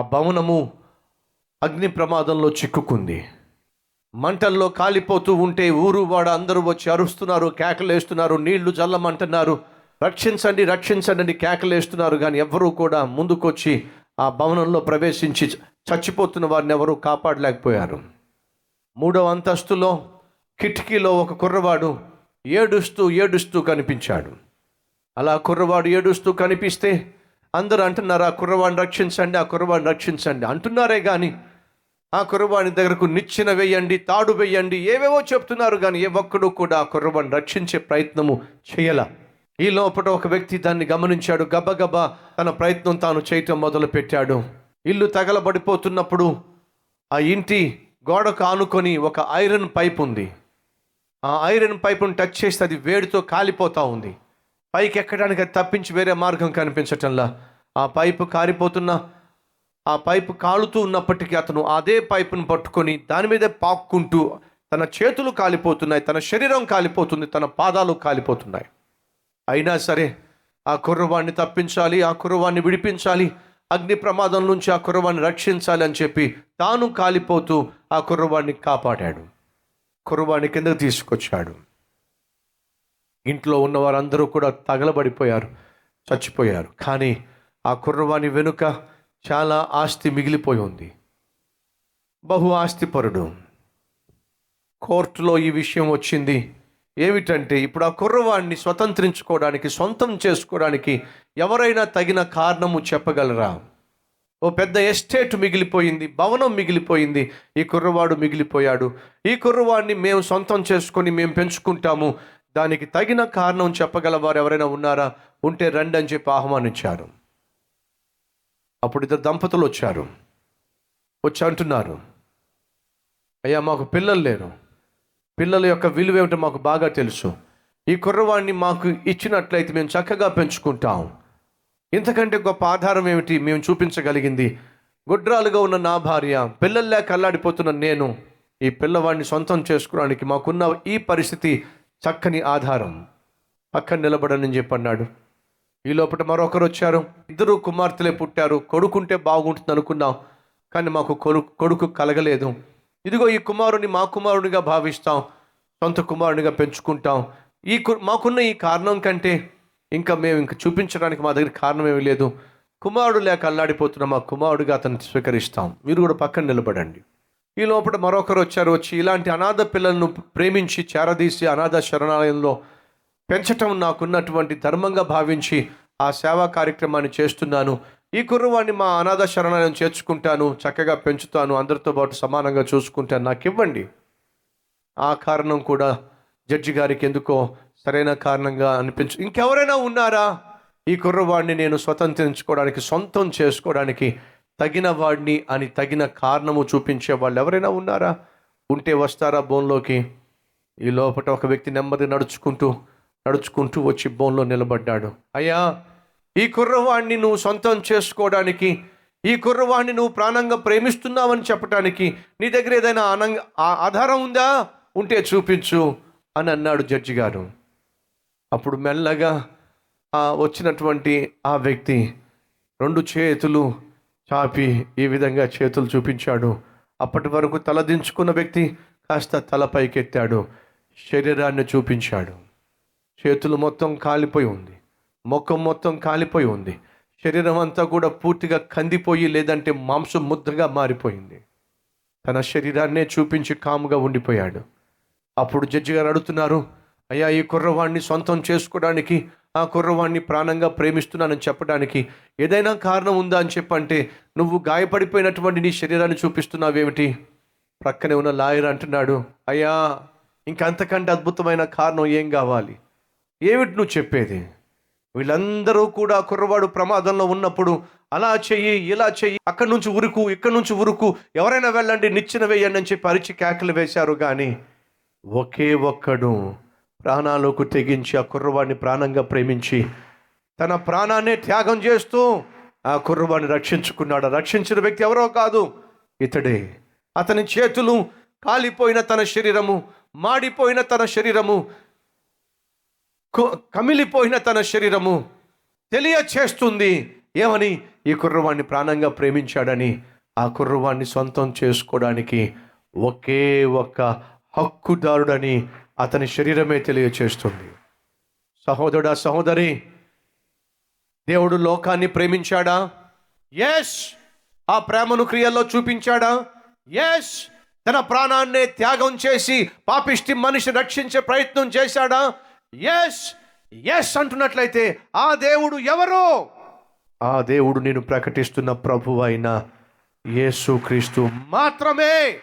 భవనము అగ్ని ప్రమాదంలో చిక్కుకుంది. మంటల్లో కాలిపోతూ ఉంటే ఊరు వాడ అందరూ వచ్చి అరుస్తున్నారు కేకలేస్తున్నారు నీళ్ళు జల్లమంటున్నారు. రక్షించండి రక్షించండి అని కేకలేస్తున్నారు కానీ ఎవ్వరూ కూడా ముందుకొచ్చి ఆ భవనంలో ప్రవేశించి చచ్చిపోతున్న వారిని ఎవరూ కాపాడలేకపోయారు. మూడవ అంతస్తులో కిటికీలో ఒక కుర్రవాడు ఏడుస్తూ ఏడుస్తూ కనిపించాడు. అలా కుర్రవాడు ఏడుస్తూ కనిపిస్తే అందరూ అంటున్నారు ఆ కుర్రవాడిని రక్షించండి ఆ కుర్రవాడిని రక్షించండి. అంటున్నారే కానీ ఆ కుర్రవాడి దగ్గరకు నిచ్చెన వేయండి తాడు వేయండి ఏవేవో చెప్తున్నారు కానీ ఏ ఒక్కడు కూడా ఆ కుర్రవాడిని రక్షించే ప్రయత్నము చేయల. ఈ లోపల ఒక వ్యక్తి దాన్ని గమనించాడు గబగబా తన ప్రయత్నం తాను చేయటం మొదలు పెట్టాడు ఇల్లు తగలబడిపోతున్నప్పుడు ఆ ఇంటి గోడకు ఆనుకొని ఒక ఐరన్ పైప్ ఉంది. ఆ ఐరన్ పైపును టచ్ చేస్తే అది వేడితో కాలిపోతూ ఉంది. పైకి ఎక్కడానికి అది తప్పించి వేరే మార్గం కనిపించటంలా ఆ పైపు కారిపోతున్న ఆ పైపు కాలుతూ ఉన్నప్పటికీ అతను అదే పైపును పట్టుకొని దాని మీదే పాక్కుంటూ తన చేతులు కాలిపోతున్నాయి తన శరీరం కాలిపోతుంది తన పాదాలు కాలిపోతున్నాయి. అయినా సరే ఆ కుర్రవాణ్ణి తప్పించాలి ఆ కుర్రవాణ్ణి విడిపించాలి అగ్ని ప్రమాదం నుంచి ఆ కుర్రవాణ్ణి రక్షించాలి అని చెప్పి తాను కాలిపోతూ ఆ కుర్రవాణ్ణి కాపాడాడు. కుర్రవాణ్ణి కిందకు తీసుకొచ్చాడు. ఇంట్లో ఉన్న వారందరూ కూడా తగలబడిపోయారు చచ్చిపోయారు. కానీ ఆ కుర్రవాణి వెనుక చాలా ఆస్తి మిగిలిపోయి ఉంది. బహు ఆస్తిపరుడు. కోర్టులో ఈ విషయం వచ్చింది. ఏమిటంటే ఇప్పుడు ఆ కుర్రవాడిని స్వతంత్రించుకోవడానికి సొంతం చేసుకోవడానికి ఎవరైనా తగిన కారణము చెప్పగలరా? ఓ పెద్ద ఎస్టేట్ మిగిలిపోయింది భవనం మిగిలిపోయింది ఈ కుర్రవాడు మిగిలిపోయాడు. ఈ కుర్రవాడిని మేము సొంతం చేసుకొని మేము పెంచుకుంటాము. దానికి తగిన కారణం చెప్పగల వారు ఎవరైనా ఉన్నారా? ఉంటే రండి అని చెప్పి ఆహ్వానించారు. అప్పుడు ఇద్దరు దంపతులు వచ్చారు. వచ్చి అంటున్నారు అయ్యా మాకు పిల్లలు లేరు. పిల్లల యొక్క విలువ ఏమిటో మాకు బాగా తెలుసు. ఈ కుర్రవాడిని మాకు ఇచ్చినట్లయితే మేము చక్కగా పెంచుకుంటాం. ఇంతకంటే గొప్ప ఆధారం ఏమిటి మేము చూపించగలిగింది? గుడ్రాలుగా ఉన్న నా భార్య పిల్లలు లేక అల్లాడిపోతున్న నేను ఈ పిల్లవాడిని సొంతం చేసుకోవడానికి మాకున్న ఈ పరిస్థితి చక్కని ఆధారం. పక్కన నిలబడని చెప్పన్నాడు. ఈ లోపల మరొకరు వచ్చారు. ఇద్దరు కుమార్తెలే పుట్టారు. కొడుకుంటే బాగుంటుంది అనుకున్నాం. కానీ మాకు కొడుకు కొడుకు కలగలేదు. ఇదిగో ఈ కుమారుని మా కుమారునిగా భావిస్తాం. సొంత కుమారునిగా పెంచుకుంటాం. ఈ కు- మాకున్న ఈ కారణం కంటే ఇంకా మేము ఇంక చూపించడానికి మా దగ్గర కారణం ఏమీ లేదు. కుమారుడు లేక అల్లాడిపోతున్న మా కుమారుడిగా అతన్ని స్వీకరిస్తాం. మీరు కూడా పక్కన నిలబడండి. ఈ లోపల మరొకరు వచ్చారు. వచ్చి ఇలాంటి అనాథ పిల్లలను ప్రేమించి చేరదీసి అనాథ శరణాలయంలో పెంచటం నాకున్నటువంటి ధర్మంగా భావించి ఆ సేవా కార్యక్రమాన్ని చేస్తున్నాను. ఈ కుర్రవాడిని మా అనాథ శరణాలయం చేర్చుకుంటాను చక్కగా పెంచుతాను అందరితో పాటు సమానంగా చూసుకుంటాను. నాకు ఇవ్వండి ఆ కారణం కూడా జడ్జి గారికి ఎందుకో సరైన కారణంగా అనిపించు ఇంకెవరైనా ఉన్నారా? ఈ కుర్రవాడిని నేను స్వతంత్రించుకోవడానికి సొంతం చేసుకోవడానికి తగిన వాడిని అని తగిన కారణము చూపించే వాళ్ళు ఎవరైనా ఉన్నారా? ఉంటే వస్తారా బోన్లోకి? ఈ లోపల ఒక వ్యక్తి నెమ్మది నడుచుకుంటూ నడుచుకుంటూ వచ్చి బోన్లో నిలబడ్డాడు. అయ్యా ఈ కుర్రవాణ్ణి నువ్వు సొంతం చేసుకోవడానికి ఈ కుర్రవాణ్ణి నువ్వు ప్రాణంగా ప్రేమిస్తున్నావని చెప్పడానికి నీ దగ్గర ఏదైనా ఆనంగ ఆధారం ఉందా? ఉంటే చూపించు అని అన్నాడు జడ్జి గారు. అప్పుడు మెల్లగా ఆ వచ్చినటువంటి ఆ వ్యక్తి రెండు చేతులు చాపి ఈ విధంగా చేతులు చూపించాడు. అప్పటి వరకు తలదించుకున్న వ్యక్తి కాస్త తల పైకెత్తాడు. శరీరాన్ని చూపించాడు. చేతులు మొత్తం కాలిపోయి ఉంది. ముఖం మొత్తం కాలిపోయి ఉంది. శరీరం అంతా కూడా పూర్తిగా కందిపోయి లేదంటే మాంసం ముద్దగా మారిపోయింది. తన శరీరాన్నే చూపించి కాముగా ఉండిపోయాడు. అప్పుడు జడ్జి గారు అడుగుతున్నారు అయ్యా ఈ కుర్రవాణ్ణి సొంతం చేసుకోవడానికి ఆ కుర్రవాణ్ణి ప్రాణంగా ప్రేమిస్తున్నానని చెప్పడానికి ఏదైనా కారణం ఉందా అని చెప్పంటే నువ్వు గాయపడిపోయినటువంటి నీ శరీరాన్ని చూపిస్తున్నావేమిటి? ప్రక్కనే ఉన్న లాయర్ అంటున్నాడు అయ్యా ఇంకంతకంటే అద్భుతమైన కారణం ఏం కావాలి? ఏమిటి నువ్వు చెప్పేది? వీళ్ళందరూ కూడా కుర్రవాడు ప్రమాదంలో ఉన్నప్పుడు అలా చెయ్యి ఇలా చెయ్యి అక్కడి నుంచి ఉరుకు ఇక్కడి నుంచి ఉరుకు ఎవరైనా వెళ్ళండి నిచ్చిన వేయండి అని చెప్పి అరిచి కేకలు వేశారు కానీ ఒకే ఒక్కడు ప్రాణాలకు తెగించి ఆ కుర్రవాడిని ప్రాణంగా ప్రేమించి తన ప్రాణాన్ని త్యాగం చేస్తూ ఆ కుర్రవాడిని రక్షించుకున్నాడు. ఆ రక్షించిన వ్యక్తి ఎవరో కాదు ఇతడే. అతని చేతులు కాలిపోయిన తన శరీరము మాడిపోయిన తన శరీరము కమిలిపోయిన తన శరీరము తెలియచేస్తుంది. ఏమని? ఈ కుర్రవాణ్ణి ప్రాణంగా ప్రేమించాడని ఆ కుర్రవాణ్ణి సొంతం చేసుకోవడానికి ఒకే ఒక్క హక్కుదారుడని అతని శరీరమే తెలియచేస్తుంది. సహోదరుడా సహోదరి దేవుడు లోకాన్ని ప్రేమించాడా? ఎస్ ఆ ప్రేమను క్రియల్లో చూపించాడా? ఎస్ తన ప్రాణాన్నే త్యాగం చేసి పాపిష్టి మనిషి రక్షించే ప్రయత్నం చేశాడా? ఎస్ ఎస్ అంటున్నట్లయితే ఆ దేవుడు ఎవరు? ఆ దేవుడు నేను ప్రకటిస్తున్న ప్రభు అయిన యేసుక్రీస్తు మాత్రమే.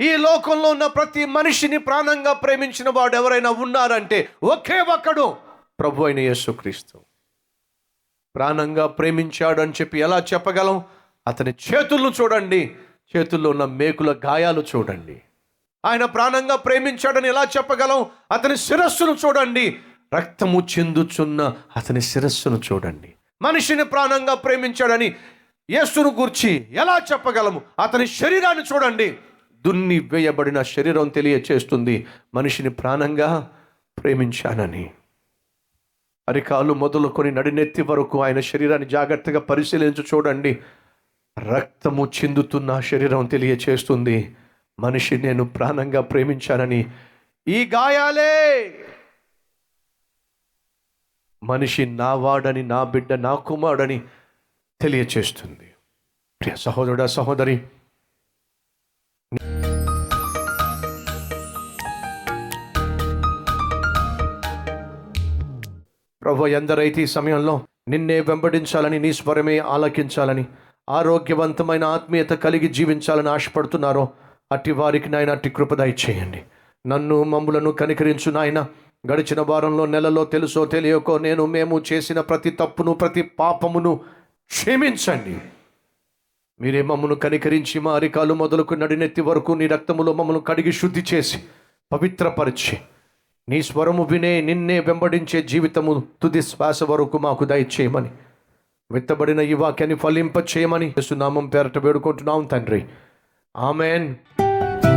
ఈ లోకంలో ఉన్న ప్రతి మనిషిని ప్రాణంగా ప్రేమించిన వాడు ఎవరైనా ఉన్నారంటే ఒకే ఒక్కడు ప్రభు అయిన యేసుక్రీస్తు ప్రాణంగా ప్రేమించాడు అని చెప్పి ఎలా చెప్పగలం? అతని చేతులను చూడండి. చేతుల్లో ఉన్న మేకుల గాయాలు చూడండి. ఆయన ప్రాణంగా ప్రేమించాడని ఎలా చెప్పగలం? అతని శిరస్సును చూడండి. రక్తము చెందుచున్న అతని శిరస్సును చూడండి. మనిషిని ప్రాణంగా ప్రేమించాడని యేసును గూర్చి ఎలా చెప్పగలము? అతని శరీరాన్ని చూడండి. దున్ని వేయబడిన శరీరం తెలియచేస్తుంది మనిషిని ప్రాణంగా ప్రేమించానని. అరికాలు మొదలుకొని నడినెత్తి వరకు ఆయన శరీరాన్ని జాగ్రత్తగా పరిశీలించి చూడండి. రక్తము చిందుతున్న శరీరం తెలియచేస్తుంది. మనిషి నేను ప్రాణంగా ప్రేమించానని. ఈ గాయాలే! మనిషి నా వాడని నా బిడ్డ నా కుమారుడని తెలియచేస్తుంది. ప్రియ సహోదరుడా సహోదరి! ప్రభు ఎందరైతే ఈ సమయంలో నిన్నే వెంబడించాలని నీ స్వరమే ఆలకించాలని ఆరోగ్యవంతమైన ఆత్మీయత కలిగి జీవించాలని ఆశపడుతున్నారో అట్టి వారికి నాయన అట్టి కృపదయ చేయండి నన్ను మమ్ములను కనికరించు నాయన. గడిచిన వారంలో నెలలో తెలుసో తెలియకో నేను మేము చేసిన ప్రతి తప్పును ప్రతి పాపమును క్షమించండి. మీరే మమ్మను కనికరించి మా అరికాలు మొదలుకు నడినెత్తి వరకు నీ రక్తములో మమ్మను కడిగి శుద్ధి చేసి పవిత్రపరిచి. నీ స్వరము వినే నిన్నే వెంబడించే జీవితము తుది శ్వాస వరకు మాకు దయచేయమని. విత్తబడిన ఈ వాక్యాన్ని ఫలింప చేయమని నామం పేరట వేడుకుంటున్నాం తండ్రి. ఆమెన్.